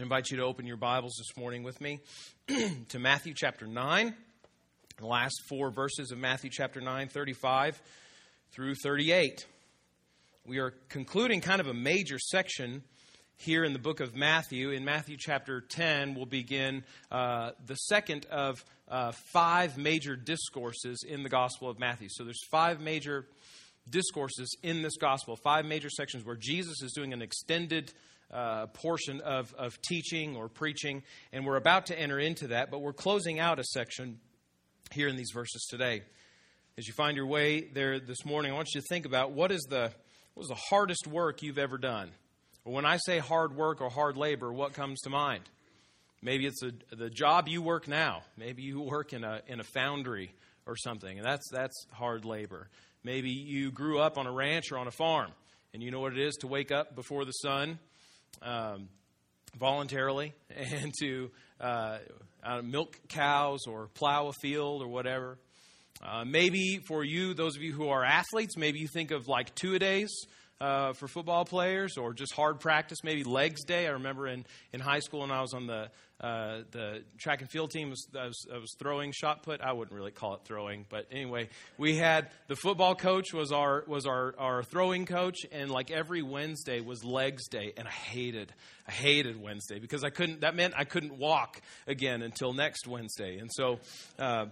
I invite you to open your Bibles this morning with me to Matthew chapter 9, the last four verses of Matthew chapter 9, 35 through 38. We are concluding kind of a major section here in the book of Matthew. In Matthew chapter 10, we'll begin uh, the second of uh, five major discourses in the Gospel of Matthew. So there's five major discourses in this Gospel, five major sections where Jesus is doing an extended uh, portion of, of teaching or preaching, and we're about to enter into that, but we're closing out a section here in these verses today. As you find your way there this morning, I want you to think about what is the what is the hardest work you've ever done? When I say hard work or hard labor, what comes to mind? Maybe it's a, the job you work now. Maybe you work in a in a foundry or something, and that's that's hard labor. Maybe you grew up on a ranch or on a farm, and you know what it is to wake up before the sun um, voluntarily and to uh, uh, milk cows or plow a field or whatever. Uh, maybe for you, those of you who are athletes, maybe you think of like two a days uh, for football players or just hard practice, maybe legs day. I remember in, in high school when I was on the, uh, the track and field team, was, I, was, I was throwing shot put. I wouldn't really call it throwing, but anyway, we had the football coach was our, was our, our throwing coach, and like every Wednesday was legs day, and I hated, I hated Wednesday because I couldn't, that meant I couldn't walk again until next Wednesday. And so, uh,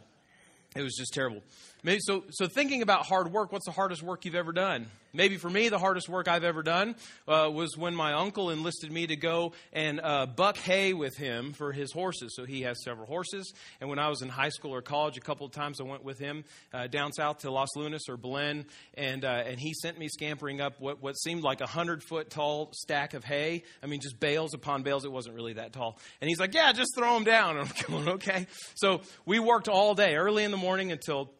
it was just terrible. Maybe, so, so thinking about hard work, what's the hardest work you've ever done? Maybe for me, the hardest work I've ever done uh, was when my uncle enlisted me to go and uh, buck hay with him for his horses. So he has several horses. And when I was in high school or college, a couple of times I went with him uh, down south to Los Lunas or Belen, and uh, and he sent me scampering up what what seemed like a hundred foot tall stack of hay. I mean, just bales upon bales. It wasn't really that tall. And he's like, "Yeah, just throw them down." And I'm going, "Okay." So we worked all day, early in the morning until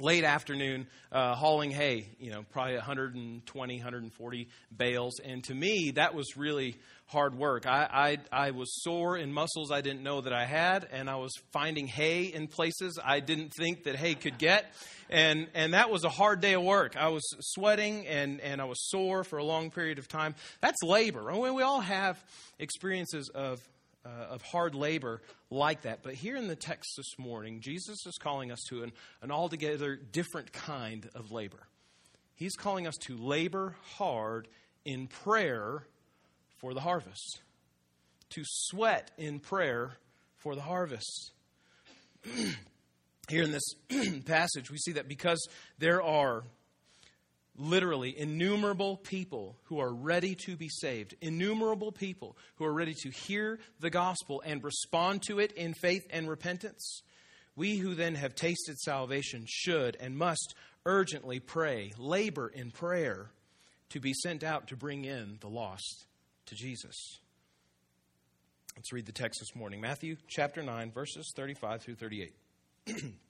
late afternoon uh, hauling hay, you know, probably 120, 140 bales. And to me, that was really hard work. I, I, I was sore in muscles I didn't know that I had, and I was finding hay in places I didn't think that hay could get. And, and that was a hard day of work. I was sweating and, and I was sore for a long period of time. That's labor. I mean, we all have experiences of uh, of hard labor like that. But here in the text this morning, Jesus is calling us to an, an altogether different kind of labor. He's calling us to labor hard in prayer for the harvest, to sweat in prayer for the harvest. here in this passage, we see that because there are literally innumerable people who are ready to be saved, innumerable people who are ready to hear the gospel and respond to it in faith and repentance. We who then have tasted salvation should and must urgently pray, labor in prayer to be sent out to bring in the lost to Jesus. Let's read the text this morning Matthew chapter 9, verses 35 through 38.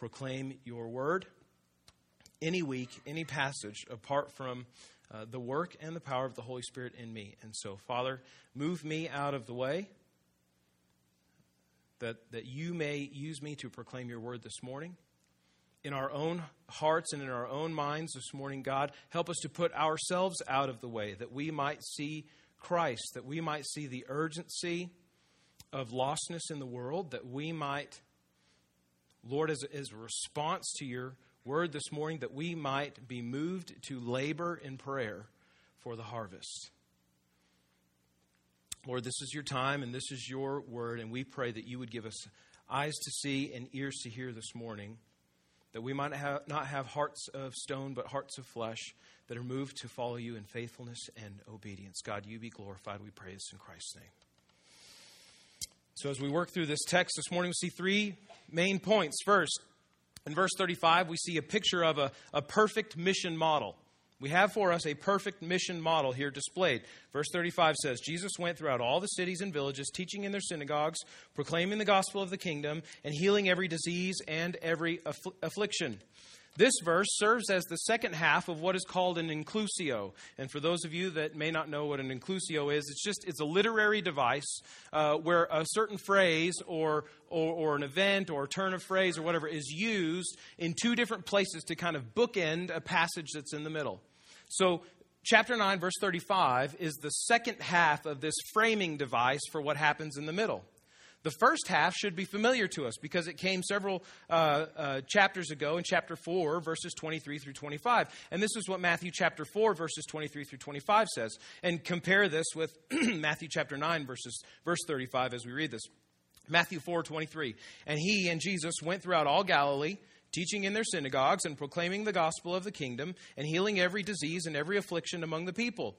proclaim your word any week, any passage apart from uh, the work and the power of the Holy Spirit in me. And so, Father, move me out of the way that, that you may use me to proclaim your word this morning. In our own hearts and in our own minds this morning, God, help us to put ourselves out of the way that we might see Christ, that we might see the urgency of lostness in the world, that we might Lord, as, as a response to your word this morning, that we might be moved to labor in prayer for the harvest. Lord, this is your time and this is your word, and we pray that you would give us eyes to see and ears to hear this morning, that we might have, not have hearts of stone, but hearts of flesh that are moved to follow you in faithfulness and obedience. God, you be glorified, we pray this in Christ's name. So, as we work through this text this morning, we see three main points. First, in verse 35, we see a picture of a, a perfect mission model. We have for us a perfect mission model here displayed. Verse 35 says Jesus went throughout all the cities and villages, teaching in their synagogues, proclaiming the gospel of the kingdom, and healing every disease and every affl- affliction. This verse serves as the second half of what is called an inclusio. And for those of you that may not know what an inclusio is, it's just it's a literary device uh, where a certain phrase or, or, or an event or a turn of phrase or whatever is used in two different places to kind of bookend a passage that's in the middle. So chapter 9, verse 35 is the second half of this framing device for what happens in the middle. The first half should be familiar to us because it came several uh, uh, chapters ago in chapter 4, verses 23 through 25. And this is what Matthew chapter 4, verses 23 through 25 says. And compare this with Matthew chapter 9, verses, verse 35 as we read this. Matthew 4, 23. And he and Jesus went throughout all Galilee teaching in their synagogues and proclaiming the gospel of the kingdom and healing every disease and every affliction among the people.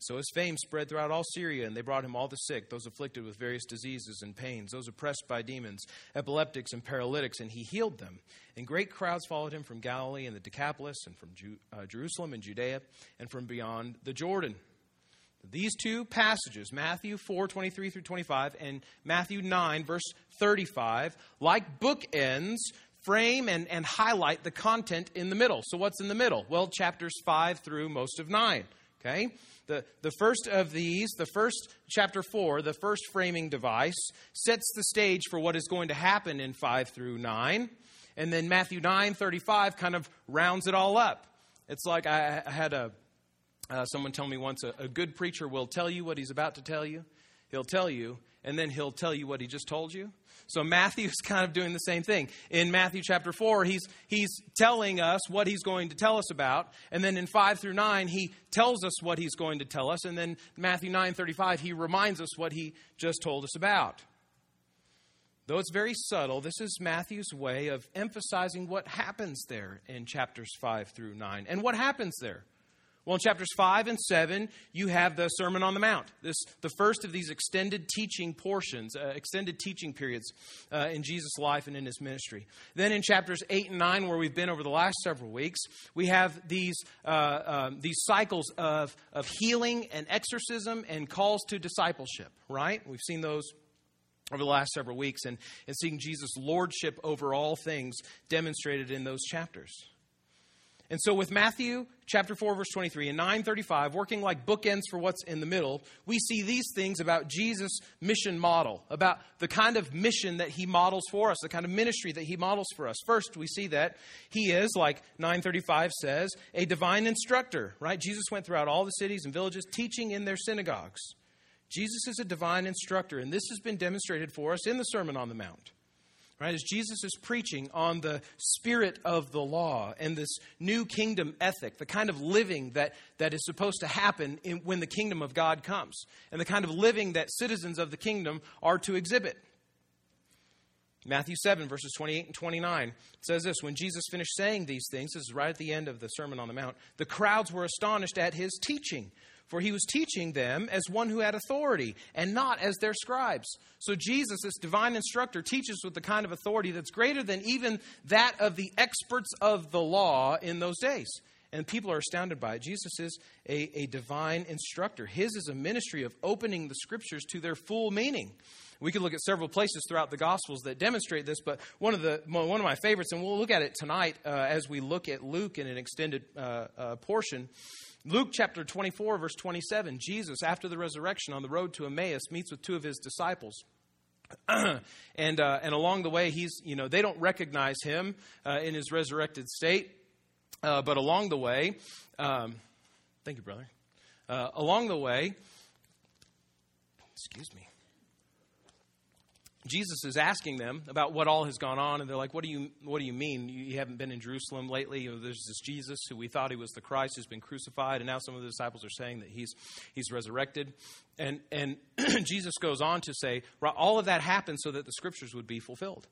So his fame spread throughout all Syria, and they brought him all the sick, those afflicted with various diseases and pains, those oppressed by demons, epileptics and paralytics, and he healed them. And great crowds followed him from Galilee and the Decapolis, and from Ju- uh, Jerusalem and Judea, and from beyond the Jordan. These two passages, Matthew 4 23 through 25, and Matthew 9, verse 35, like bookends, frame and, and highlight the content in the middle. So, what's in the middle? Well, chapters 5 through most of 9. Okay? The, the first of these, the first chapter 4, the first framing device, sets the stage for what is going to happen in 5 through 9. And then Matthew 9 35 kind of rounds it all up. It's like I, I had a, uh, someone tell me once a, a good preacher will tell you what he's about to tell you, he'll tell you, and then he'll tell you what he just told you. So Matthew is kind of doing the same thing. In Matthew chapter 4, he's, he's telling us what he's going to tell us about. And then in 5 through 9, he tells us what he's going to tell us. And then Matthew 9 35, he reminds us what he just told us about. Though it's very subtle, this is Matthew's way of emphasizing what happens there in chapters 5 through 9. And what happens there? Well, in chapters 5 and 7, you have the Sermon on the Mount, this, the first of these extended teaching portions, uh, extended teaching periods uh, in Jesus' life and in his ministry. Then in chapters 8 and 9, where we've been over the last several weeks, we have these, uh, um, these cycles of, of healing and exorcism and calls to discipleship, right? We've seen those over the last several weeks and, and seeing Jesus' lordship over all things demonstrated in those chapters. And so with Matthew chapter 4 verse 23 and 935 working like bookends for what's in the middle, we see these things about Jesus' mission model, about the kind of mission that he models for us, the kind of ministry that he models for us. First, we see that he is like 935 says, a divine instructor, right? Jesus went throughout all the cities and villages teaching in their synagogues. Jesus is a divine instructor, and this has been demonstrated for us in the Sermon on the Mount right? As Jesus is preaching on the spirit of the law and this new kingdom ethic, the kind of living that, that is supposed to happen in, when the kingdom of God comes, and the kind of living that citizens of the kingdom are to exhibit. Matthew 7, verses 28 and 29 says this When Jesus finished saying these things, this is right at the end of the Sermon on the Mount, the crowds were astonished at his teaching for he was teaching them as one who had authority and not as their scribes. So Jesus, this divine instructor, teaches with the kind of authority that's greater than even that of the experts of the law in those days. And people are astounded by it. Jesus is a, a divine instructor. His is a ministry of opening the scriptures to their full meaning. We could look at several places throughout the Gospels that demonstrate this, but one of the one of my favorites, and we'll look at it tonight uh, as we look at Luke in an extended uh, uh, portion, Luke chapter 24, verse 27, Jesus, after the resurrection on the road to Emmaus, meets with two of his disciples. and, uh, and along the way, he's, you know, they don't recognize him uh, in his resurrected state. Uh, but along the way, um, thank you, brother. Uh, along the way, excuse me, Jesus is asking them about what all has gone on, and they're like, "What do you What do you mean? You haven't been in Jerusalem lately? You know, there's this Jesus who we thought he was the Christ, who's been crucified, and now some of the disciples are saying that he's he's resurrected." And and Jesus goes on to say, all of that happened so that the scriptures would be fulfilled.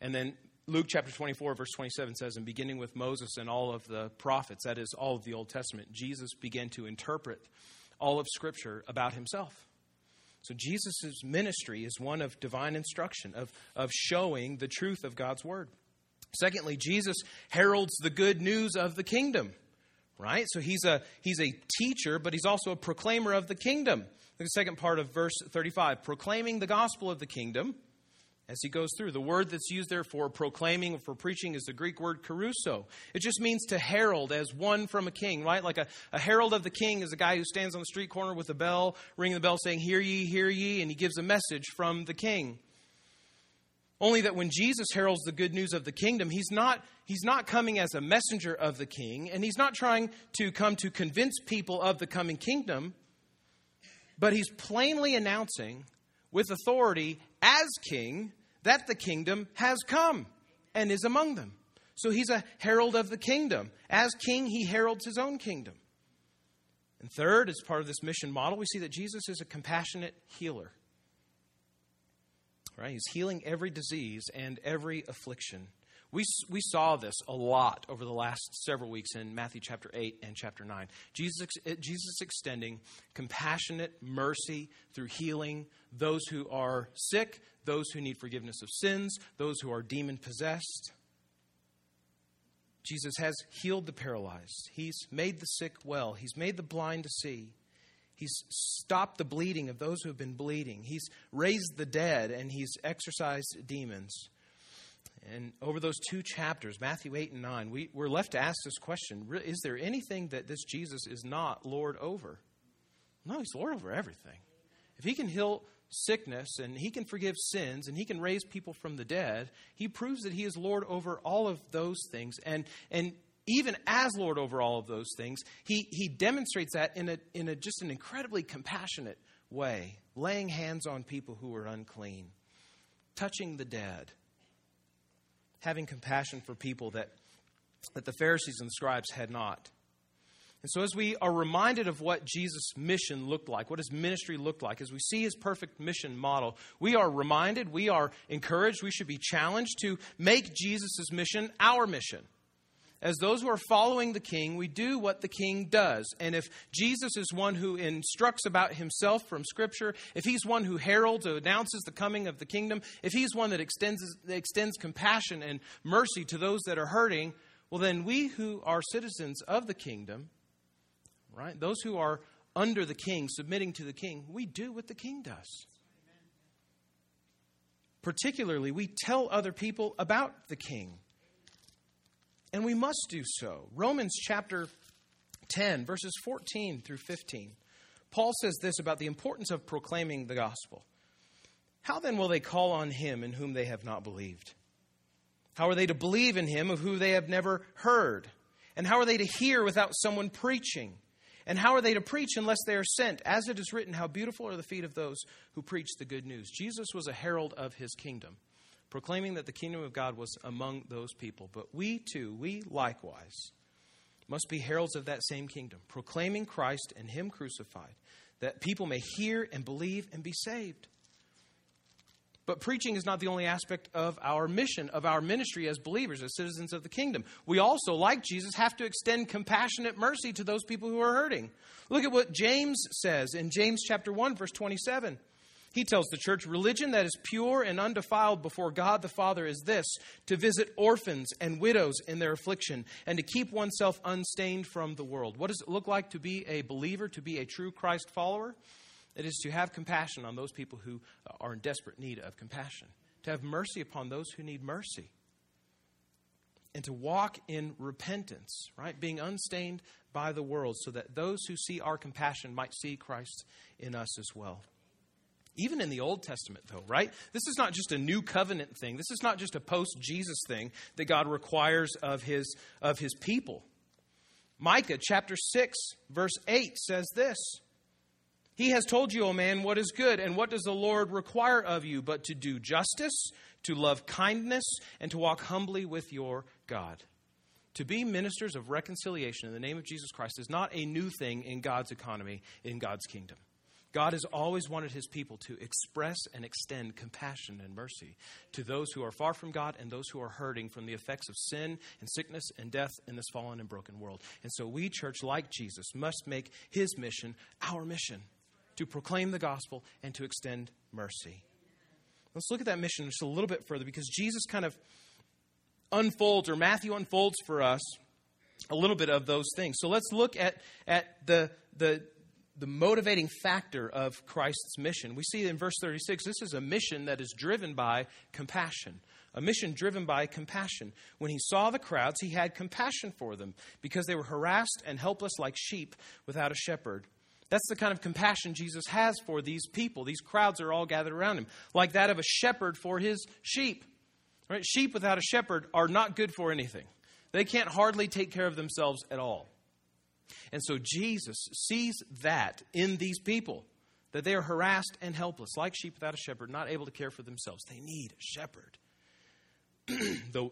And then Luke chapter 24, verse 27 says, and beginning with Moses and all of the prophets, that is, all of the Old Testament, Jesus began to interpret all of Scripture about himself. So Jesus' ministry is one of divine instruction, of, of showing the truth of God's word. Secondly, Jesus heralds the good news of the kingdom. right? So he's a he's a teacher, but he's also a proclaimer of the kingdom. The second part of verse 35, proclaiming the gospel of the kingdom as he goes through. The word that's used there for proclaiming or for preaching is the Greek word kerusso. It just means to herald as one from a king, right? Like a, a herald of the king is a guy who stands on the street corner with a bell, ringing the bell saying, Hear ye, hear ye, and he gives a message from the king. Only that when Jesus heralds the good news of the kingdom, he's not, he's not coming as a messenger of the king, and he's not trying to come to convince people of the coming kingdom, but he's plainly announcing with authority as king that the kingdom has come and is among them. So he's a herald of the kingdom. As king, he heralds his own kingdom. And third, as part of this mission model, we see that Jesus is a compassionate healer. Right? He's healing every disease and every affliction. We, we saw this a lot over the last several weeks in Matthew chapter 8 and chapter 9. Jesus, eh, Jesus extending compassionate mercy through healing those who are sick, those who need forgiveness of sins, those who are demon possessed. Jesus has healed the paralyzed. He's made the sick well. He's made the blind to see. He's stopped the bleeding of those who have been bleeding. He's raised the dead and he's exorcised demons. And over those two chapters, Matthew 8 and 9, we, we're left to ask this question Is there anything that this Jesus is not Lord over? No, he's Lord over everything. If he can heal sickness and he can forgive sins and he can raise people from the dead, he proves that he is Lord over all of those things. And, and even as Lord over all of those things, he, he demonstrates that in, a, in a, just an incredibly compassionate way, laying hands on people who are unclean, touching the dead, having compassion for people that, that the Pharisees and the scribes had not. And so, as we are reminded of what Jesus' mission looked like, what his ministry looked like, as we see his perfect mission model, we are reminded, we are encouraged, we should be challenged to make Jesus' mission our mission. As those who are following the king, we do what the king does. And if Jesus is one who instructs about himself from Scripture, if he's one who heralds or announces the coming of the kingdom, if he's one that extends, extends compassion and mercy to those that are hurting, well, then we who are citizens of the kingdom right? Those who are under the king, submitting to the king, we do what the king does. Particularly, we tell other people about the king. And we must do so. Romans chapter 10, verses 14 through 15. Paul says this about the importance of proclaiming the gospel. How then will they call on him in whom they have not believed? How are they to believe in him of whom they have never heard? And how are they to hear without someone preaching? And how are they to preach unless they are sent? As it is written, How beautiful are the feet of those who preach the good news. Jesus was a herald of his kingdom, proclaiming that the kingdom of God was among those people. But we too, we likewise, must be heralds of that same kingdom, proclaiming Christ and Him crucified, that people may hear and believe and be saved. But preaching is not the only aspect of our mission, of our ministry as believers, as citizens of the kingdom. We also, like Jesus, have to extend compassionate mercy to those people who are hurting. Look at what James says in James chapter 1 verse 27. He tells the church, religion that is pure and undefiled before God the Father is this to visit orphans and widows in their affliction and to keep oneself unstained from the world. What does it look like to be a believer, to be a true Christ follower? It is to have compassion on those people who are in desperate need of compassion, to have mercy upon those who need mercy, and to walk in repentance, right? Being unstained by the world, so that those who see our compassion might see Christ in us as well. Even in the Old Testament, though, right? This is not just a new covenant thing. This is not just a post Jesus thing that God requires of his, of his people. Micah chapter 6, verse 8 says this he has told you, O man, what is good, and what does the Lord require of you but to do justice, to love kindness, and to walk humbly with your God. To be ministers of reconciliation in the name of Jesus Christ is not a new thing in God's economy, in God's kingdom. God has always wanted his people to express and extend compassion and mercy to those who are far from God and those who are hurting from the effects of sin and sickness and death in this fallen and broken world. And so we, church, like Jesus, must make his mission our mission to proclaim the gospel, and to extend mercy. Let's look at that mission just a little bit further because Jesus kind of unfolds, or Matthew unfolds for us, a little bit of those things. So let's look at, at the, the, the motivating factor of Christ's mission. We see in verse 36 this is a mission that is driven by compassion. A mission driven by compassion. When he saw the crowds, he had compassion for them because they were harassed and helpless like sheep without a shepherd. That's the kind of compassion Jesus has for these people. These crowds are all gathered around him, like that of a shepherd for his sheep. Right? Sheep without a shepherd are not good for anything. They can't hardly take care of themselves at all. And so Jesus sees that in these people, that they are harassed and helpless, like sheep without a shepherd, not able to care for themselves. They need a shepherd. the,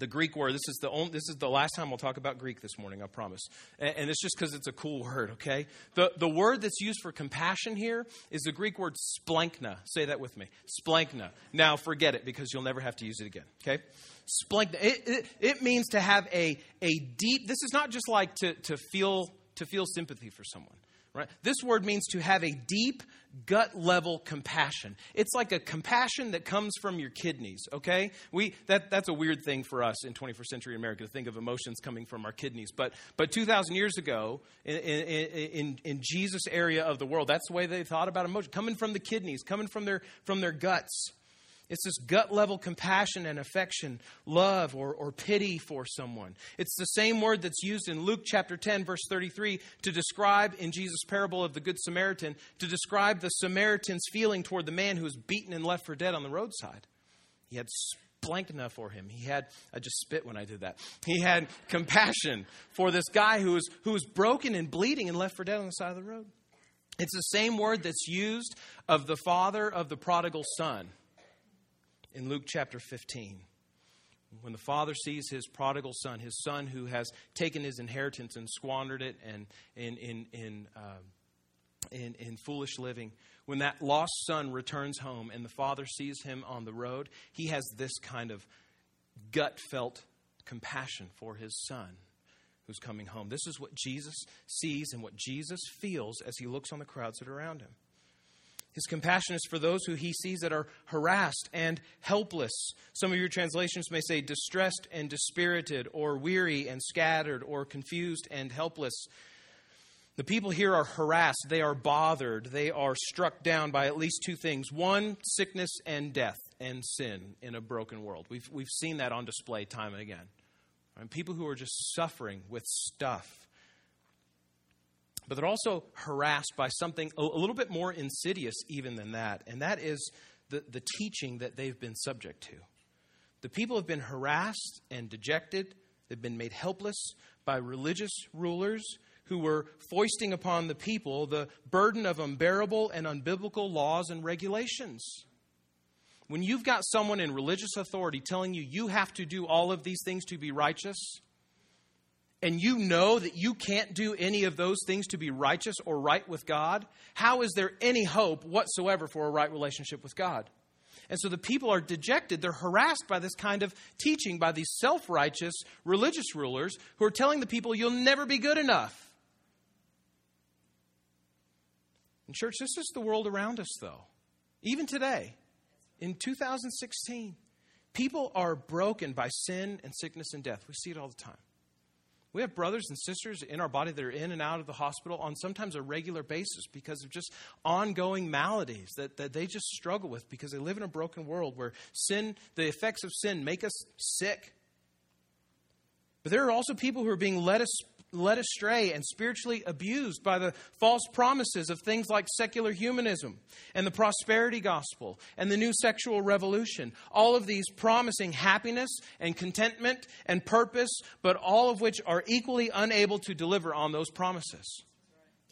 the Greek word, this is the, only, this is the last time we'll talk about Greek this morning, I promise. And, and it's just because it's a cool word, okay? The, the word that's used for compassion here is the Greek word splankna. Say that with me. Splankna. Now forget it because you'll never have to use it again, okay? Splankna. It, it, it means to have a, a deep, this is not just like to, to, feel, to feel sympathy for someone. Right? This word means to have a deep gut level compassion. It's like a compassion that comes from your kidneys, okay? We that that's a weird thing for us in 21st century America to think of emotions coming from our kidneys. But but 2000 years ago in in, in, in Jesus area of the world, that's the way they thought about emotion, coming from the kidneys, coming from their from their guts. It's this gut level compassion and affection, love or, or pity for someone. It's the same word that's used in Luke chapter 10, verse 33, to describe in Jesus' parable of the Good Samaritan, to describe the Samaritan's feeling toward the man who was beaten and left for dead on the roadside. He had splankna for him. He had, I just spit when I did that. He had compassion for this guy who was, who was broken and bleeding and left for dead on the side of the road. It's the same word that's used of the father of the prodigal son in Luke chapter 15. When the father sees his prodigal son, his son who has taken his inheritance and squandered it and in, in, in, uh, in, in foolish living, when that lost son returns home and the father sees him on the road, he has this kind of gut felt compassion for his son who's coming home. This is what Jesus sees and what Jesus feels as he looks on the crowds that are around him. His compassion is for those who he sees that are harassed and helpless. Some of your translations may say distressed and dispirited, or weary and scattered, or confused and helpless. The people here are harassed, they are bothered, they are struck down by at least two things one, sickness and death and sin in a broken world. We've, we've seen that on display time and again. And people who are just suffering with stuff but they're also harassed by something a, little bit more insidious, even than that, and that is the, the teaching that they've been subject to. The people have been harassed and dejected, they've been made helpless by religious rulers who were foisting upon the people the burden of unbearable and unbiblical laws and regulations. When you've got someone in religious authority telling you you have to do all of these things to be righteous, and you know that you can't do any of those things to be righteous or right with God, how is there any hope whatsoever for a right relationship with God? And so the people are dejected. They're harassed by this kind of teaching by these self righteous religious rulers who are telling the people, you'll never be good enough. And, church, this is the world around us, though. Even today, in 2016, people are broken by sin and sickness and death. We see it all the time. We have brothers and sisters in our body that are in and out of the hospital on sometimes a regular basis because of just ongoing maladies that, that they just struggle with because they live in a broken world where sin, the effects of sin, make us sick. But there are also people who are being led led astray and spiritually abused by the false promises of things like secular humanism and the prosperity gospel and the new sexual revolution. All of these promising happiness and contentment and purpose, but all of which are equally unable to deliver on those promises.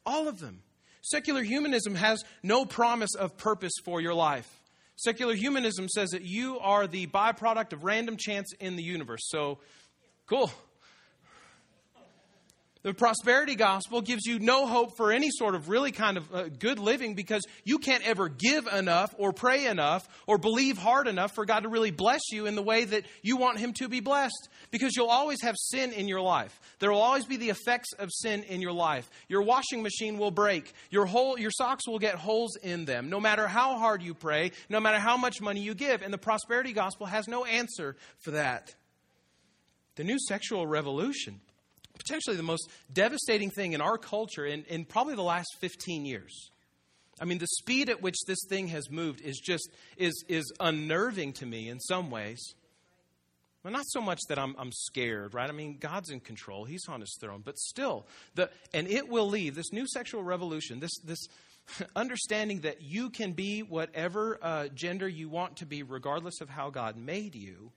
All of them. Secular humanism has no promise of purpose for your life. Secular humanism says that you are the byproduct of random chance in the universe. So, cool. The prosperity gospel gives you no hope for any sort of really kind of uh, good living because you can't ever give enough or pray enough or believe hard enough for God to really bless you in the way that you want Him to be blessed because you'll always have sin in your life. There will always be the effects of sin in your life. Your washing machine will break. Your, whole, your socks will get holes in them no matter how hard you pray, no matter how much money you give. And the prosperity gospel has no answer for that. The new sexual revolution potentially the most devastating thing in our culture in, in probably the last 15 years. I mean, the speed at which this thing has moved is just is is unnerving to me in some ways. Well, not so much that I'm, I'm scared, right? I mean, God's in control; He's on His throne. But still, the and it will leave this new sexual revolution. This this understanding that you can be whatever uh, gender you want to be, regardless of how God made you.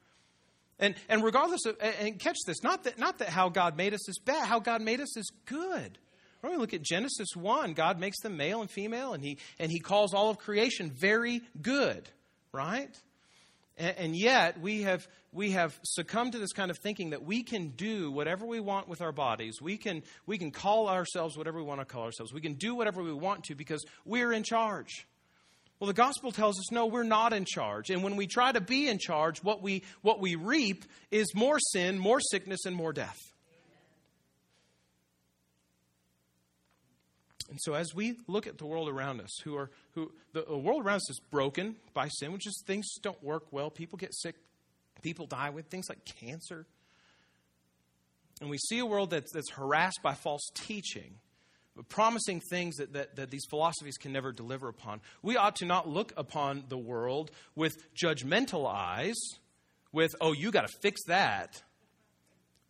And, and regardless of, and catch this, not that, not that how God made us is bad, how God made us is good. When we look at Genesis 1, God makes them male and female, and he, and he calls all of creation very good, right? And, and yet, we have, we have succumbed to this kind of thinking that we can do whatever we want with our bodies. We can, we can call ourselves whatever we want to call ourselves. We can do whatever we want to because we're in charge. Well, the gospel tells us no, we're not in charge. And when we try to be in charge, what we, what we reap is more sin, more sickness, and more death. And so, as we look at the world around us, who are who the, the world around us is broken by sin, which is things don't work well. People get sick, people die with things like cancer, and we see a world that's, that's harassed by false teaching promising things that, that, that, these philosophies can never deliver upon. We ought to not look upon the world with judgmental eyes, with, oh, you got to fix that.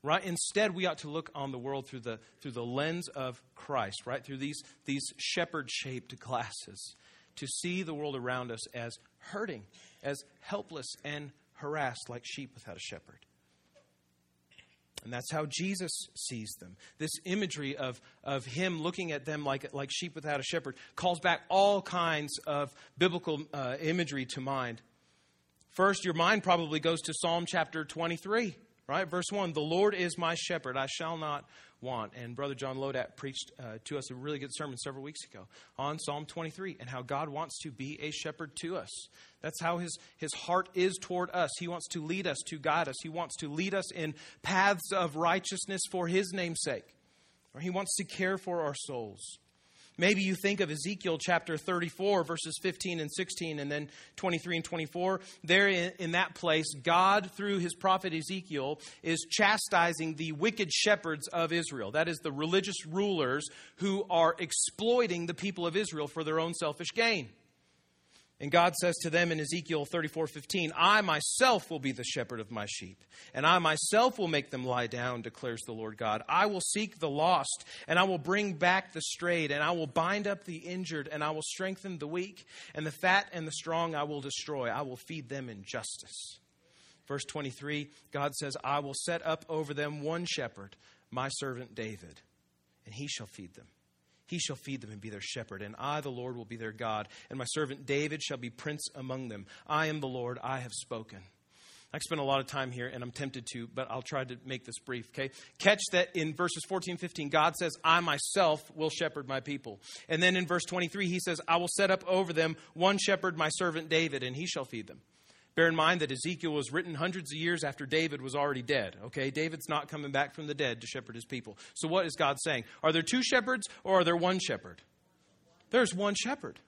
Right? Instead, we ought to look on the world through the, through the lens of Christ, right? Through these, these shepherd shaped glasses, to see the world around us as hurting, as helpless and harassed like sheep without a shepherd. And that's how Jesus sees them. This imagery of, of him looking at them like, like sheep without a shepherd calls back all kinds of biblical uh, imagery to mind. First, your mind probably goes to Psalm chapter 23, right? Verse 1 The Lord is my shepherd, I shall not want. And Brother John Lodat preached uh, to us a really good sermon several weeks ago on Psalm 23 and how God wants to be a shepherd to us. That's how his, his heart is toward us. He wants to lead us, to guide us. He wants to lead us in paths of righteousness for his name's sake. Or he wants to care for our souls. Maybe you think of Ezekiel chapter 34, verses 15 and 16, and then 23 and 24. There in, that place, God, through his prophet Ezekiel, is chastising the wicked shepherds of Israel. That is, the religious rulers who are exploiting the people of Israel for their own selfish gain. And God says to them in Ezekiel 34 15, I myself will be the shepherd of my sheep, and I myself will make them lie down, declares the Lord God. I will seek the lost, and I will bring back the strayed, and I will bind up the injured, and I will strengthen the weak, and the fat and the strong I will destroy. I will feed them in justice. Verse 23, God says, I will set up over them one shepherd, my servant David, and he shall feed them. He shall feed them and be their shepherd, and I, the Lord, will be their God, and my servant David shall be prince among them. I am the Lord, I have spoken. I spent a lot of time here, and I'm tempted to, but I'll try to make this brief, okay? Catch that in verses 14 15, God says, I myself will shepherd my people. And then in verse 23, he says, I will set up over them one shepherd, my servant David, and he shall feed them. Bear in mind that Ezekiel was written hundreds of years after David was already dead. Okay, David's not coming back from the dead to shepherd his people. So, what is God saying? Are there two shepherds or are there one shepherd? There's one shepherd.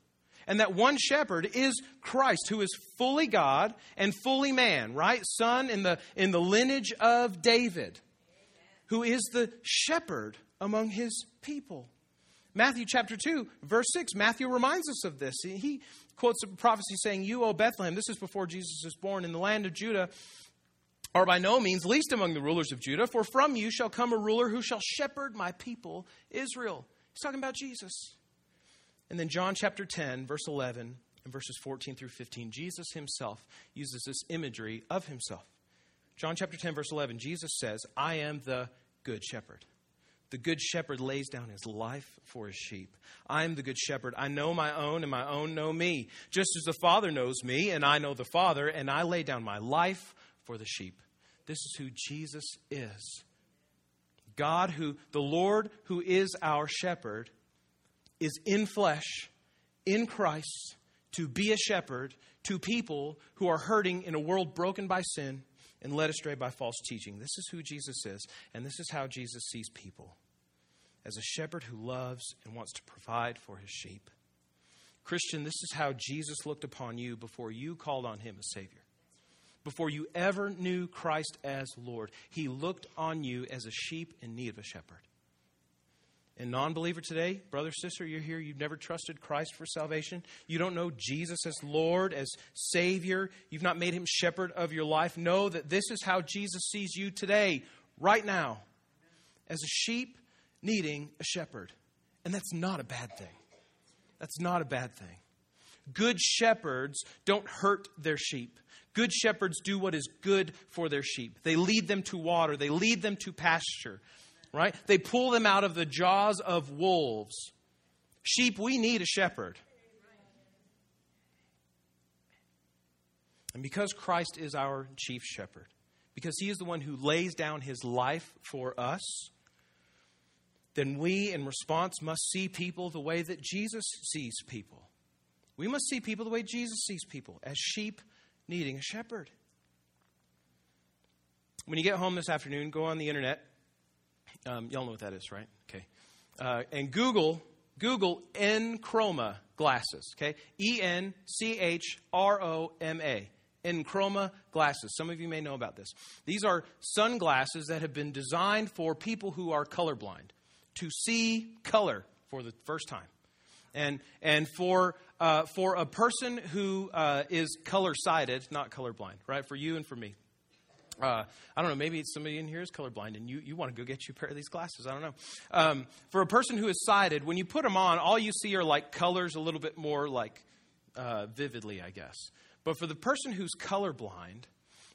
And that one shepherd is Christ, who is fully God and fully man, right? Son in the, in the lineage of David, who is the shepherd among his people. Matthew chapter 2, verse 6, Matthew reminds us of this. He quotes a prophecy saying, You, O Bethlehem, this is before Jesus is born, in the land of Judah, are by no means least among the rulers of Judah, for from you shall come a ruler who shall shepherd my people, Israel. He's talking about Jesus. And then John chapter 10, verse 11, and verses 14 through 15, Jesus himself uses this imagery of himself. John chapter 10, verse 11, Jesus says, I am the good shepherd. The good shepherd lays down his life for his sheep. I am the good shepherd. I know my own, and my own know me. Just as the Father knows me, and I know the Father, and I lay down my life for the sheep. This is who Jesus is. God, who, the Lord who is our shepherd, is in flesh, in Christ, to be a shepherd to people who are hurting in a world broken by sin and led astray by false teaching. This is who Jesus is, and this is how Jesus sees people as a shepherd who loves and wants to provide for his sheep. Christian, this is how Jesus looked upon you before you called on him as Savior. before you ever knew Christ as Lord. He looked on you as a sheep in need of a shepherd. And non believer today, brother, sister, you're here, you've never trusted Christ for salvation. You don't know Jesus as Lord, as Savior. You've not made him shepherd of your life. Know that this is how Jesus sees you today, right now, as a sheep needing a shepherd. And that's not a bad thing. That's not a bad thing. Good shepherds don't hurt their sheep. Good shepherds do what is good for their sheep. They lead them to water, they lead them to pasture, right? They pull them out of the jaws of wolves. Sheep, we need a shepherd. And because Christ is our chief shepherd, because he is the one who lays down his life for us, then we, in response, must see people the way that Jesus sees people. We must see people the way Jesus sees people, as sheep needing a shepherd. When you get home this afternoon, go on the internet. Um, y'all know what that is, right? Okay. Uh, and Google Google EnChroma glasses. Okay, E N C H R O M A. EnChroma glasses. Some of you may know about this. These are sunglasses that have been designed for people who are colorblind to see color for the first time. And, and for, uh, for a person who uh, is color sighted, not colorblind, right? For you and for me. Uh, I don't know, maybe somebody in here is colorblind and you, you want to go get you a pair of these glasses. I don't know. Um, for a person who is sighted, when you put them on, all you see are like colors a little bit more like uh, vividly, I guess. But for the person who's colorblind,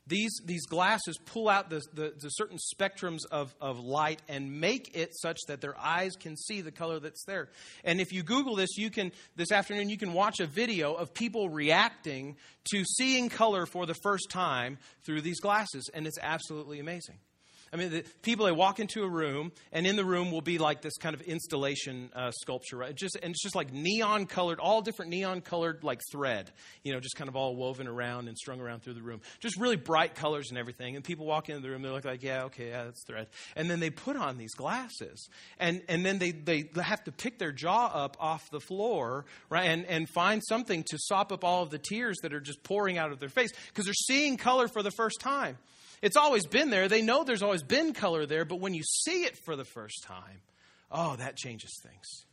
these, these glasses pull out the, the, the, certain spectrums of, of light and make it such that their eyes can see the color that's there. And if you Google this, you can this afternoon you can watch a video of people reacting to seeing color for the first time through these glasses, and it's absolutely amazing. I mean, the people they walk into a room, and in the room will be like this kind of installation uh, sculpture, right? Just and it's just like neon colored, all different neon colored like thread, you know, just kind of all woven around and strung around through the room. Just really bright colors and everything. And people walk into the room, they look like, yeah, okay, yeah, that's thread. And then they put on these glasses, and and then they they have to pick their jaw up off the floor, right, and and find something to sop up all of the tears that are just pouring out of their face because they're seeing color for the first time. It's always been there. They know there's always been color there, but when you see it for the first time, oh, that changes things.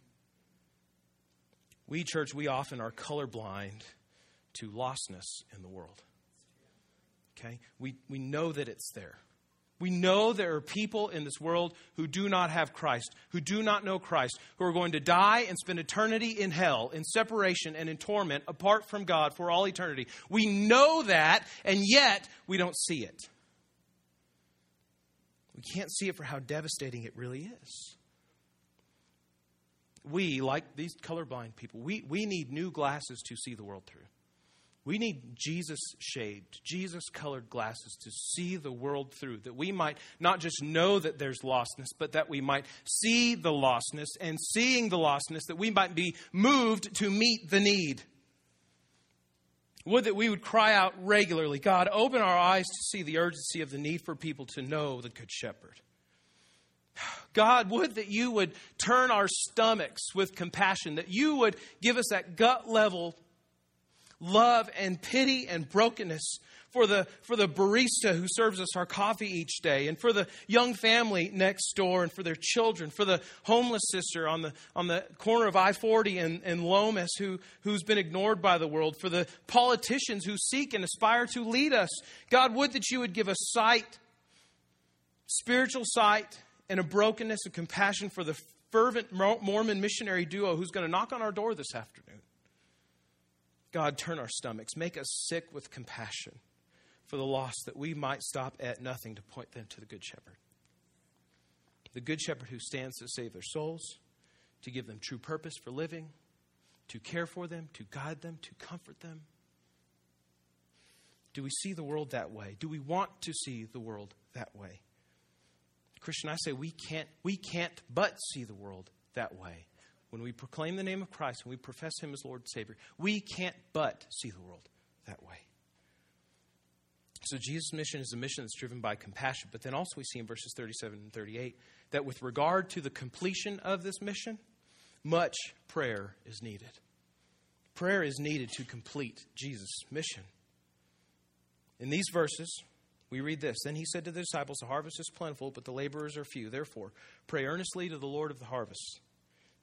We, church, we often are colorblind to lostness in the world. Okay? We, we know that it's there. We know there are people in this world who do not have Christ, who do not know Christ, who are going to die and spend eternity in hell, in separation and in torment, apart from God for all eternity. We know that, and yet we don't see it. Can't see it for how devastating it really is. We, like these colorblind people, we, we need new glasses to see the world through. We need Jesus shaped, Jesus colored glasses to see the world through, that we might not just know that there's lostness, but that we might see the lostness, and seeing the lostness, that we might be moved to meet the need. Would that we would cry out regularly God, open our eyes to see the urgency of the need for people to know the Good Shepherd. God, would that you would turn our stomachs with compassion, that you would give us that gut level love and pity and brokenness for the, for the barista who serves us our coffee each day, and for the young family next door, and for their children, for the homeless sister on the, on the corner of I 40 and, and Lomas who, who's been ignored by the world, for the politicians who seek and aspire to lead us. God, would that you would give us sight, spiritual sight, and a brokenness of compassion for the fervent Mormon missionary duo who's going to knock on our door this afternoon. God, turn our stomachs, make us sick with compassion for the lost, that we might stop at nothing to point them to the Good Shepherd. The Good Shepherd who stands to save their souls, to give them true purpose for living, to care for them, to guide them, to comfort them. Do we see the world that way? Do we want to see the world that way? Christian, I say we can't, we can't but see the world that way. When we proclaim the name of Christ and we profess Him as Lord and Savior, we can't but see the world that way. So Jesus' mission is a mission that's driven by compassion. But then also we see in verses 37 and 38 that with regard to the completion of this mission, much prayer is needed. Prayer is needed to complete Jesus' mission. In these verses, we read this Then he said to the disciples, The harvest is plentiful, but the laborers are few. Therefore, pray earnestly to the Lord of the harvest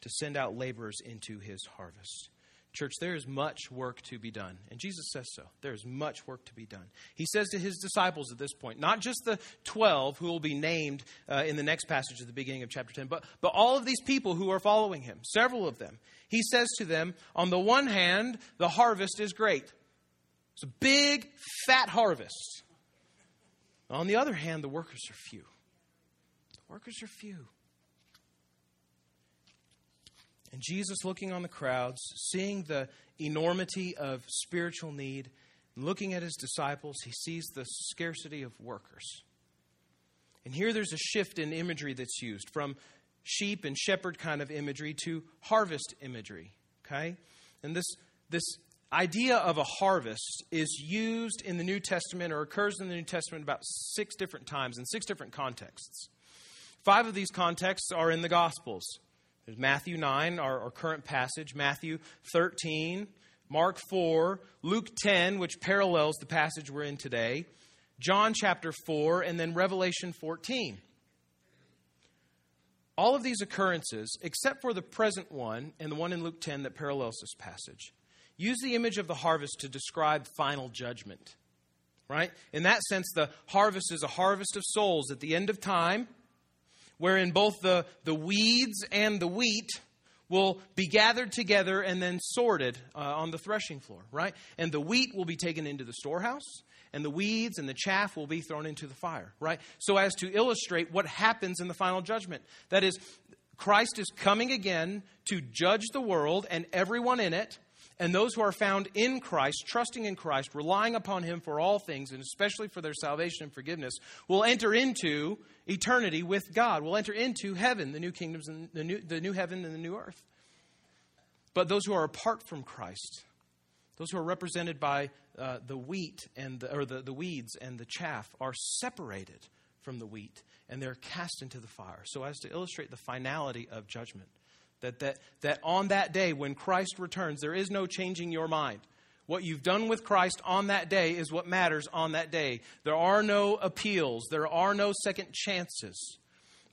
to send out laborers into his harvest. Church, there is much work to be done. And Jesus says so. There is much work to be done. He says to his disciples at this point, not just the 12 who will be named uh, in the next passage at the beginning of chapter 10, but, but all of these people who are following him, several of them. He says to them, on the one hand, the harvest is great. It's a big, fat harvest. On the other hand, the workers are few. The workers are few. And Jesus, looking on the crowds, seeing the enormity of spiritual need, looking at his disciples, he sees the scarcity of workers. And here there's a shift in imagery that's used from sheep and shepherd kind of imagery to harvest imagery. Okay? And this, this idea of a harvest is used in the New Testament or occurs in the New Testament about six different times in six different contexts. Five of these contexts are in the Gospels. There's Matthew 9, our, our current passage, Matthew 13, Mark 4, Luke 10, which parallels the passage we're in today, John chapter 4, and then Revelation 14. All of these occurrences, except for the present one and the one in Luke 10 that parallels this passage, use the image of the harvest to describe final judgment. Right? In that sense, the harvest is a harvest of souls at the end of time wherein both the, the weeds and the wheat will be gathered together and then sorted uh, on the threshing floor, right? And the wheat will be taken into the storehouse, and the weeds and the chaff will be thrown into the fire, right? So, as to illustrate what happens in the final judgment. That is, Christ is coming again to judge the world and everyone in it and those who are found in Christ, trusting in Christ, relying upon Him for all things, and especially for their salvation and forgiveness, will enter into eternity with God, will enter into heaven, the new kingdoms, and the new, the new heaven and the new earth. But those who are apart from Christ, those who are represented by uh, the wheat and the, or the, the weeds and the chaff, are separated from the wheat and they're cast into the fire. So, as to illustrate the finality of judgment. That, that, that on that day, when Christ returns, there is no changing your mind. What you've done with Christ on that day is what matters on that day. There are no appeals, there are no second chances.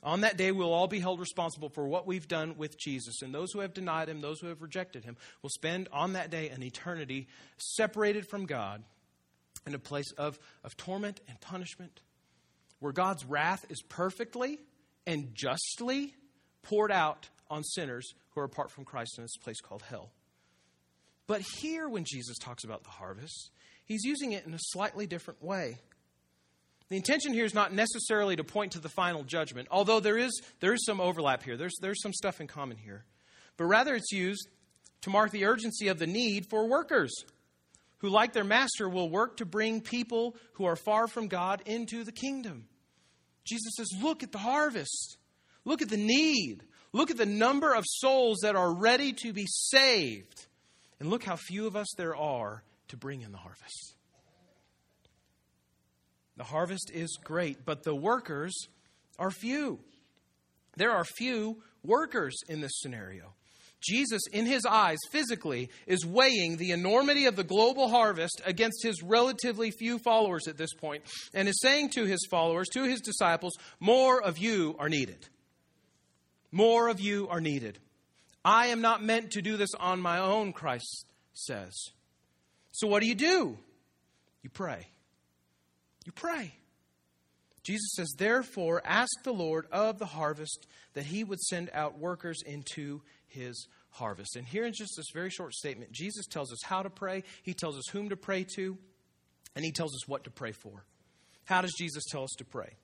On that day, we'll all be held responsible for what we've done with Jesus. And those who have denied him, those who have rejected him, will spend on that day an eternity separated from God in a place of, of torment and punishment, where God's wrath is perfectly and justly poured out on sinners who are apart from Christ in this place called hell. But here, when Jesus talks about the harvest, he's using it in a slightly different way. The intention here is not necessarily to point to the final judgment, although there is, there is some overlap here. There's, there's some stuff in common here. But rather, it's used to mark the urgency of the need for workers who, like their master, will work to bring people who are far from God into the kingdom. Jesus says, Look at the harvest, look at the need. Look at the number of souls that are ready to be saved. And look how few of us there are to bring in the harvest. The harvest is great, but the workers are few. There are few workers in this scenario. Jesus, in his eyes, physically, is weighing the enormity of the global harvest against his relatively few followers at this point, and is saying to his followers, to his disciples, more of you are needed. More of you are needed. I am not meant to do this on my own, Christ says. So what do you do? You pray. You pray. Jesus says, Therefore, ask the Lord of the harvest that he would send out workers into his harvest. And here in just this very short statement, Jesus tells us how to pray, he tells us whom to pray to, and he tells us what to pray for. How does Jesus tell us to pray?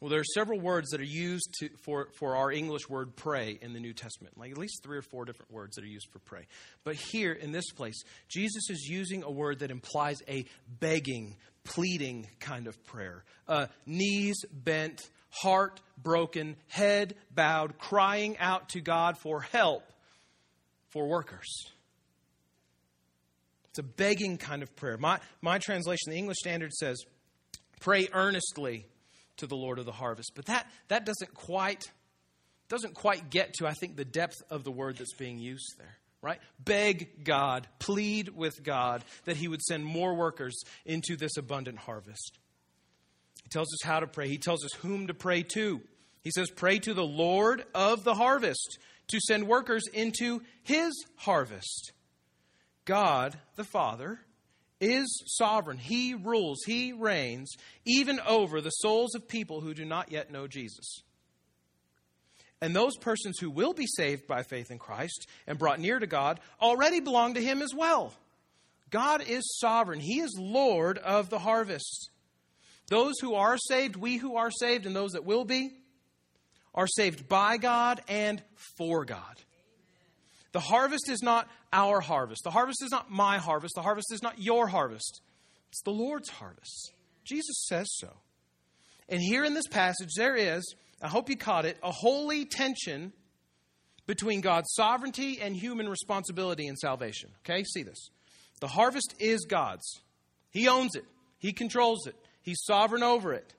Well, there are several words that are used to, for, for our English word pray in the New Testament, like at least three or four different words that are used for pray. But here in this place, Jesus is using a word that implies a begging, pleading kind of prayer. Uh, knees bent, heart broken, head bowed, crying out to God for help for workers. It's a begging kind of prayer. My, my translation, the English Standard says, pray earnestly to the Lord of the harvest. But that, that doesn't quite doesn't quite get to, I think, the depth of the word that's being used there. right? Beg God, plead with God that He would send more workers into this abundant harvest. He tells us how to pray, He tells us whom to pray to. He says, Pray to the Lord of the harvest to send workers into His harvest. God, the Father, is sovereign. He rules, He reigns, even over the souls of people who do not yet know Jesus. And those persons who will be saved by faith in Christ and brought near to God already belong to Him as well. God is sovereign, He is Lord of the harvest. Those who are saved, we who are saved, and those that will be, are saved by God and for God. The harvest is not our harvest. The harvest is not my harvest. The harvest is not your harvest. It's the Lord's harvest. Jesus says so. And here in this passage, there is I hope you caught it, a holy tension between God's sovereignty and human responsibility in salvation. Okay, see this. The harvest is God's, He owns it, He controls it, He's sovereign over it.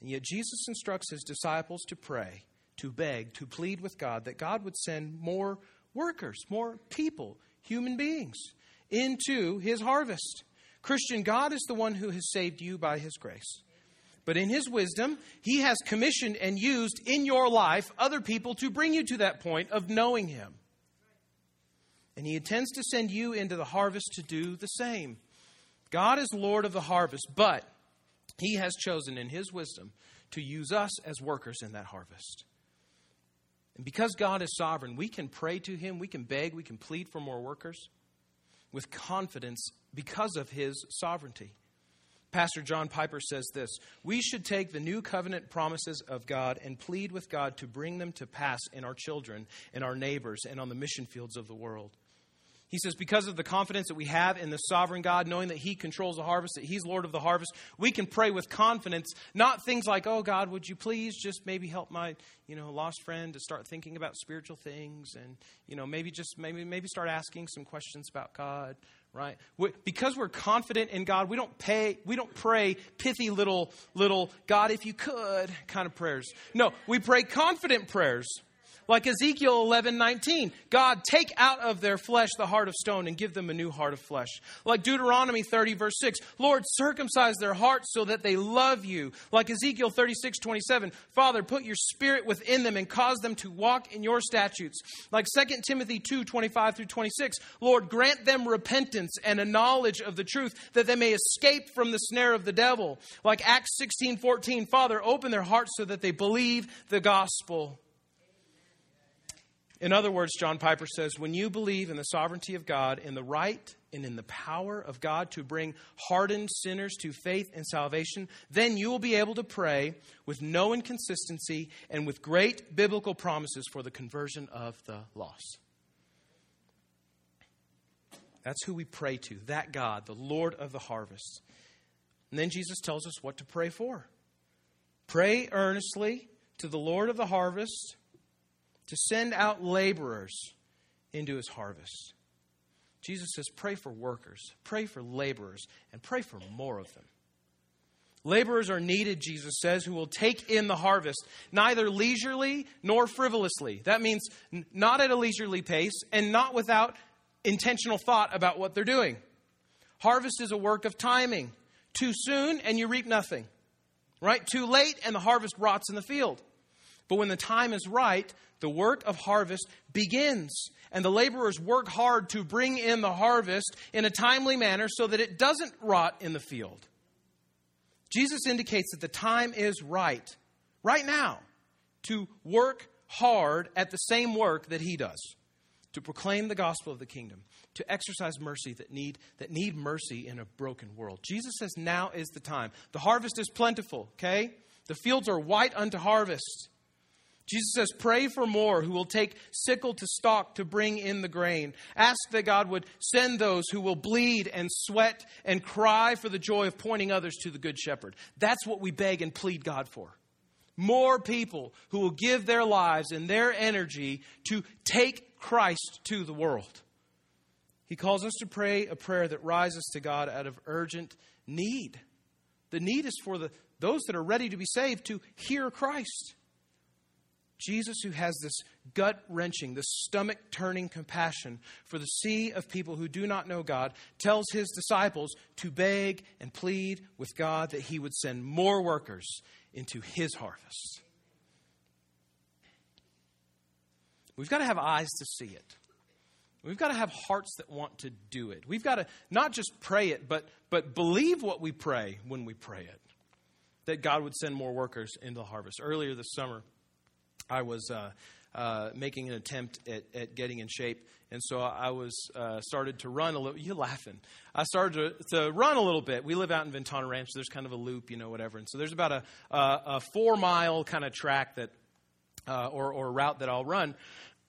And yet, Jesus instructs His disciples to pray, to beg, to plead with God that God would send more workers, more people, human beings, into His harvest. Christian, God is the one who has saved you by His grace. But in His wisdom, He has commissioned and used in your life other people to bring you to that point of knowing Him. And He intends to send you into the harvest to do the same. God is Lord of the harvest, but He has chosen in His wisdom to use us as workers in that harvest. And because God is sovereign, we can pray to Him, we can beg, we can plead for more workers with confidence because of His sovereignty. Pastor John Piper says this We should take the new covenant promises of God and plead with God to bring them to pass in our children, in our neighbors, and on the mission fields of the world. He says, because of the confidence that we have in the sovereign God, knowing that He controls the harvest, that He's Lord of the harvest, we can pray with confidence, not things like, oh God, would you please just maybe help my, you know, lost friend to start thinking about spiritual things and, you know, maybe just maybe maybe start asking some questions about God right? We, because we're confident in God, we don't pay, we don't pray pithy little, little God, if you could kind of prayers. No, we pray confident prayers like Ezekiel 11 19. God, take out of their flesh the heart of stone and give them a new heart of flesh. Like Deuteronomy 30, verse 6. Lord, circumcise their hearts so that they love you. Like Ezekiel 36 27. Father, put your spirit within them and cause them to walk in your statutes. Like 2 Timothy 2 25 through 26. Lord, grant them repentance and a knowledge of the truth that they may escape from the snare of the devil. Like Acts 16 14. Father, open their hearts so that they believe the gospel. In other words, John Piper says, when you believe in the sovereignty of God, in the right and in the power of God to bring hardened sinners to faith and salvation, then you will be able to pray with no inconsistency and with great biblical promises for the conversion of the lost. That's who we pray to, that God, the Lord of the harvest. And then Jesus tells us what to pray for. Pray earnestly to the Lord of the harvest to send out laborers into his harvest. Jesus says, pray for workers, pray for laborers, and pray for more of them. Laborers are needed, Jesus says, who will take in the harvest, neither leisurely nor frivolously. That means not at a leisurely pace and not without intentional thought about what they're doing. Harvest is a work of timing. Too soon, and you reap nothing. Right? Too late, and the harvest rots in the field. But when the time is right, the work of harvest begins. And the laborers work hard to bring in the harvest in a timely manner so that it doesn't rot in the field. Jesus indicates that the time is right, right now, to work hard at the same work that he does to proclaim the gospel of the kingdom, to exercise mercy that need, that need mercy in a broken world. Jesus says now is the time. The harvest is plentiful, okay? The fields are white unto harvest. Jesus says, Pray for more who will take sickle to stalk to bring in the grain. Ask that God would send those who will bleed and sweat and cry for the joy of pointing others to the Good Shepherd. That's what we beg and plead God for. More people who will give their lives and their energy to take Christ to the world. He calls us to pray a prayer that rises to God out of urgent need. The need is for the, those that are ready to be saved to hear Christ Jesus, who has this gut wrenching, this stomach turning compassion for the sea of people who do not know God, tells his disciples to beg and plead with God that he would send more workers into his harvest. We've got to have eyes to see it. We've got to have hearts that want to do it. We've got to not just pray it, but, but believe what we pray when we pray it. That God would send more workers into the harvest. Earlier this summer, I was uh, uh, making an attempt at, at, getting in shape, and so I was uh, started to run a little. You laughing? I started to, to, run a little bit. We live out in Ventana Ranch. So there's kind of a loop, you know, whatever. And so there's about a, a, a four mile kind of track that, uh, or, or route that I'll run.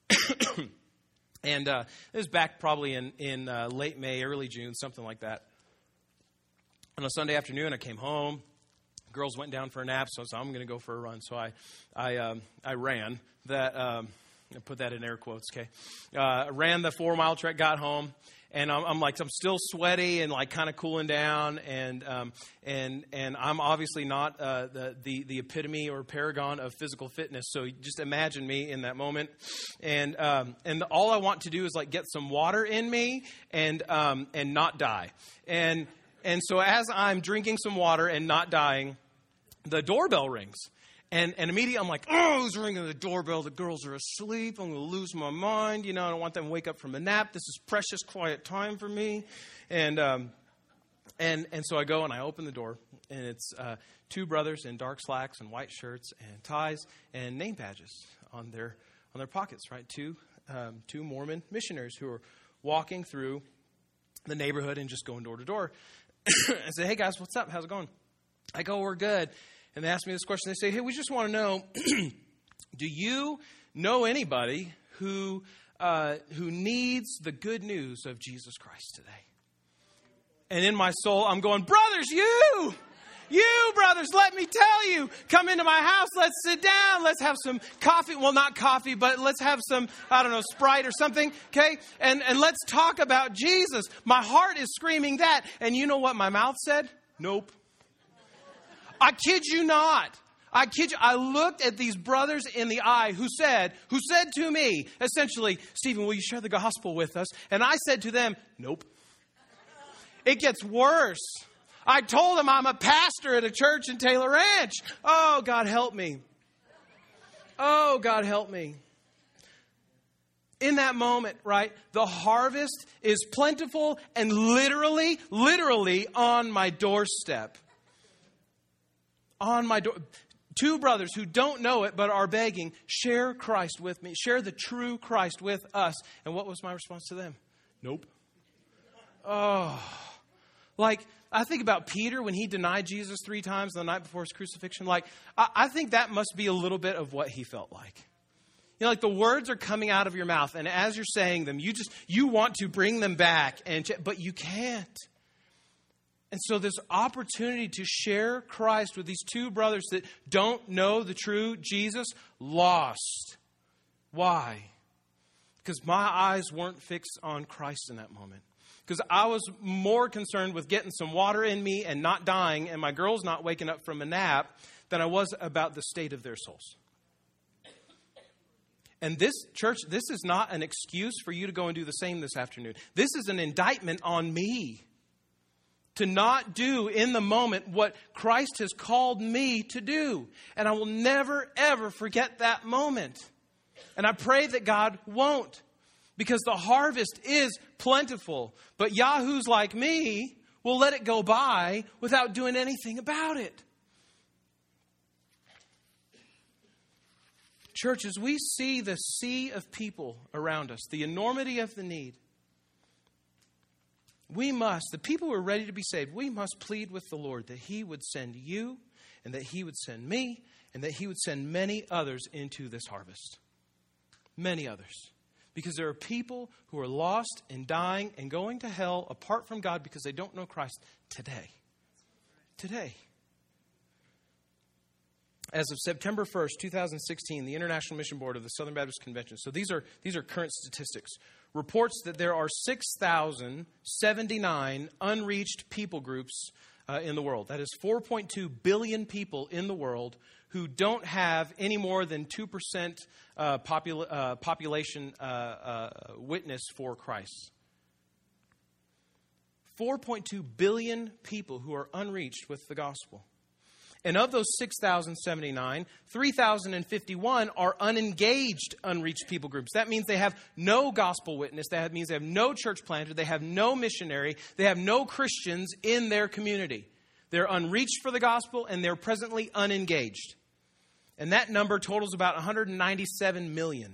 and uh, it was back probably in in uh, late May, early June, something like that. On a Sunday afternoon, I came home girls went down for a nap, so said, I'm going to go for a run. So I, I, um, I ran that. Um, I put that in air quotes. Okay, uh, ran the four mile trek, got home, and I'm, I'm, like I'm still sweaty and like kind of cooling down, and um, and and I'm obviously not uh, the, the the epitome or paragon of physical fitness. So just imagine me in that moment, and um, and all I want to do is like get some water in me and um, and not die, and and so as I'm drinking some water and not dying the doorbell rings. And, and immediately I'm like, oh, who's ringing the doorbell? The girls are asleep. I'm going to lose my mind. You know, I don't want them to wake up from a nap. This is precious, quiet time for me. And, um, and, and so I go and I open the door, and it's uh, two brothers in dark slacks and white shirts and ties and name badges on their, on their pockets, right? Two, um, two Mormon missionaries who are walking through the neighborhood and just going door to door. I say, hey guys, what's up? How's it going? I go, we're good and they ask me this question. They say, Hey, we just want to know do you know anybody who, uh, who needs the good news of Jesus Christ today? And in my soul, I'm going, Brothers, you! You, brothers, let me tell you, come into my house. Let's sit down. Let's have some coffee. Well, not coffee, but let's have some, I don't know, Sprite or something. Okay. And, and let's talk about Jesus. My heart is screaming that. And you know what my mouth said? Nope. I kid you not. I kid you. I looked at these brothers in the eye who said, who said to me, essentially, Stephen, will you share the gospel with us? And I said to them, nope. It gets worse. I told them I'm a pastor at a church in Taylor Ranch. Oh, God help me. Oh, God help me. In that moment, right, the harvest is plentiful and literally, literally on my doorstep on my door. Two brothers who don't know it but are begging, share Christ with me. Share the true Christ with us. And what was my response to them? Nope. Oh. Like, I think about Peter when he denied Jesus three times the night before his crucifixion. Like, I, I think that must be a little bit of what he felt like. You know, like the words are coming out of your mouth, and as you're saying them, you just you want to bring them back, and but you can't. And so, this opportunity to share Christ with these two brothers that don't know the true Jesus, lost. Why? Because my eyes weren't fixed on Christ in that moment. Because I was more concerned with getting some water in me and not dying, and my girls not waking up from a nap, than I was about the state of their souls. And this, church, this is not an excuse for you to go and do the same this afternoon. This is an indictment on me to not do in the moment what Christ has called me to do. And I will never, ever forget that moment. And I pray that God won't, because the harvest is plentiful. But yahoos like me will let it go by without doing anything about it. Churches, we see the sea of people around us, the enormity of the need, we must, the people who are ready to be saved, we must plead with the Lord that He would send you and that He would send me and that He would send many others into this harvest. Many others. Because there are people who are lost and dying and going to hell apart from God because they don't know Christ today. Today. As of September 1st, 2016, the International Mission Board of the Southern Baptist Convention, so these are, these are current statistics, reports that there are 6,079 unreached people groups uh, in the world. That is 4.2 billion people in the world who don't have any more than 2% uh, uh, population uh, uh, witness for Christ. 4.2 billion people who are unreached with the gospel. And of those 6,079, 3,051 are unengaged, unreached people groups. That means they have no gospel witness. That means they have no church planter. They have no missionary. They have no Christians in their community. They're unreached for the gospel and they're presently unengaged. And that number totals about 197 million.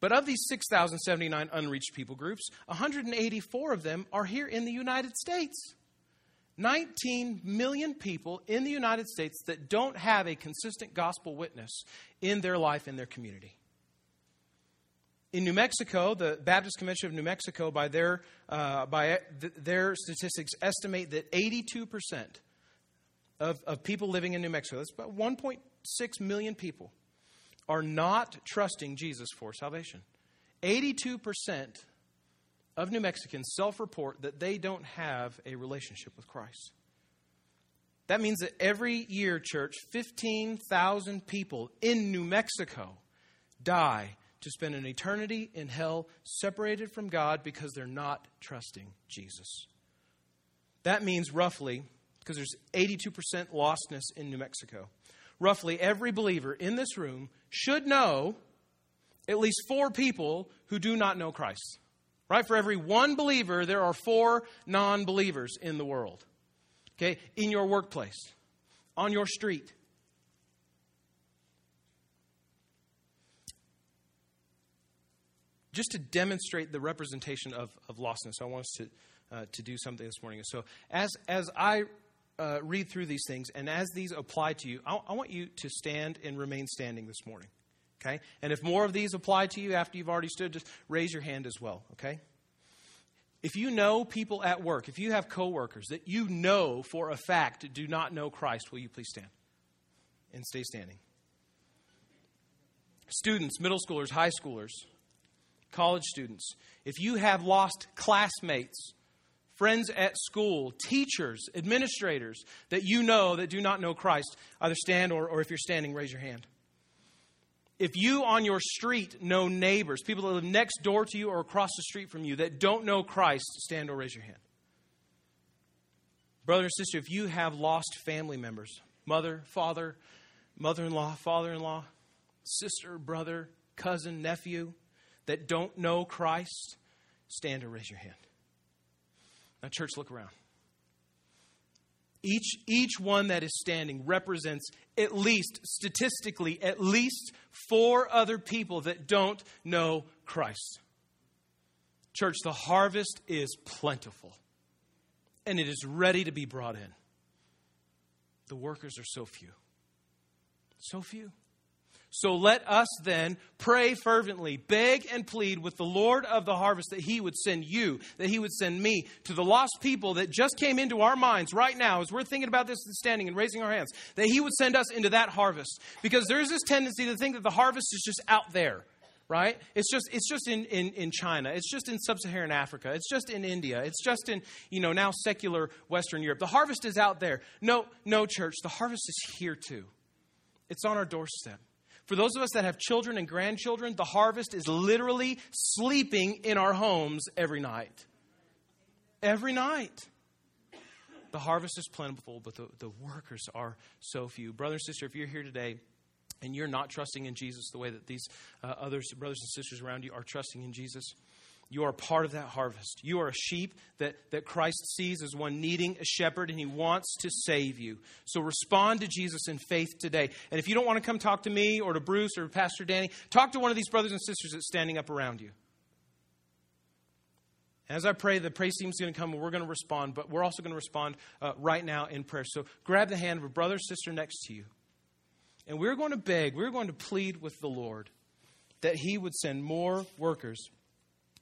But of these 6,079 unreached people groups, 184 of them are here in the United States. 19 million people in the United States that don't have a consistent gospel witness in their life, in their community. In New Mexico, the Baptist Convention of New Mexico, by their, uh, by th- their statistics, estimate that 82% of, of people living in New Mexico, that's about 1.6 million people, are not trusting Jesus for salvation. 82% of New Mexicans self report that they don't have a relationship with Christ. That means that every year, church, 15,000 people in New Mexico die to spend an eternity in hell separated from God because they're not trusting Jesus. That means roughly, because there's 82% lostness in New Mexico, roughly every believer in this room should know at least four people who do not know Christ. Right? For every one believer, there are four non believers in the world. Okay? In your workplace, on your street. Just to demonstrate the representation of, of lostness, I want us to, uh, to do something this morning. So, as, as I uh, read through these things and as these apply to you, I, I want you to stand and remain standing this morning. Okay? And if more of these apply to you after you've already stood, just raise your hand as well. Okay? If you know people at work, if you have coworkers that you know for a fact do not know Christ, will you please stand and stay standing? Students, middle schoolers, high schoolers, college students, if you have lost classmates, friends at school, teachers, administrators that you know that do not know Christ, either stand or, or if you're standing, raise your hand. If you on your street know neighbors, people that live next door to you or across the street from you that don't know Christ, stand or raise your hand. Brother and sister, if you have lost family members, mother, father, mother in law, father in law, sister, brother, cousin, nephew, that don't know Christ, stand or raise your hand. Now, church, look around. Each, each one that is standing represents at least, statistically, at least four other people that don't know Christ. Church, the harvest is plentiful and it is ready to be brought in. The workers are so few. So few. So let us then pray fervently, beg and plead with the Lord of the harvest that he would send you, that he would send me to the lost people that just came into our minds right now as we're thinking about this and standing and raising our hands, that he would send us into that harvest. Because there's this tendency to think that the harvest is just out there right? It's just it's just in, in, in China. It's just in sub-Saharan Africa. It's just in India. It's just in, you know, now secular Western Europe. The harvest is out there. No, no, church, the harvest is here too. It's on our doorstep. For those of us that have children and grandchildren, the harvest is literally sleeping in our homes every night. Every night. The harvest is plentiful, but the, the workers are so few. Brother and sister, if you're here today and you're not trusting in Jesus the way that these uh, other brothers and sisters around you are trusting in Jesus, you are part of that harvest. You are a sheep that, that Christ sees as one needing a shepherd, and he wants to save you. So respond to Jesus in faith today. And if you don't want to come talk to me or to Bruce or Pastor Danny, talk to one of these brothers and sisters that's standing up around you. As I pray, the praise team is going to come and we're going to respond, but we're also going to respond uh, right now in prayer. So grab the hand of a brother or sister next to you. And we're going to beg, we're going to plead with the Lord that he would send more workers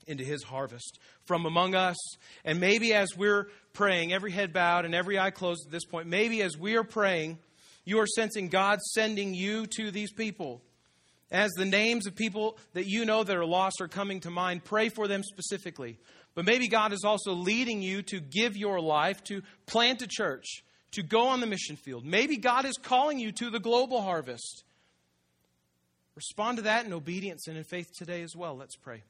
into his harvest from among us. And maybe as we're praying, every head bowed and every eye closed at this point, maybe as we are praying, you are sensing God sending you to these people. As the names of people that you know that are lost are coming to mind, pray for them specifically. But maybe God is also leading you to give your life, to plant a church, to go on the mission field. Maybe God is calling you to the global harvest. Respond to that in obedience and in faith today as well. Let's pray.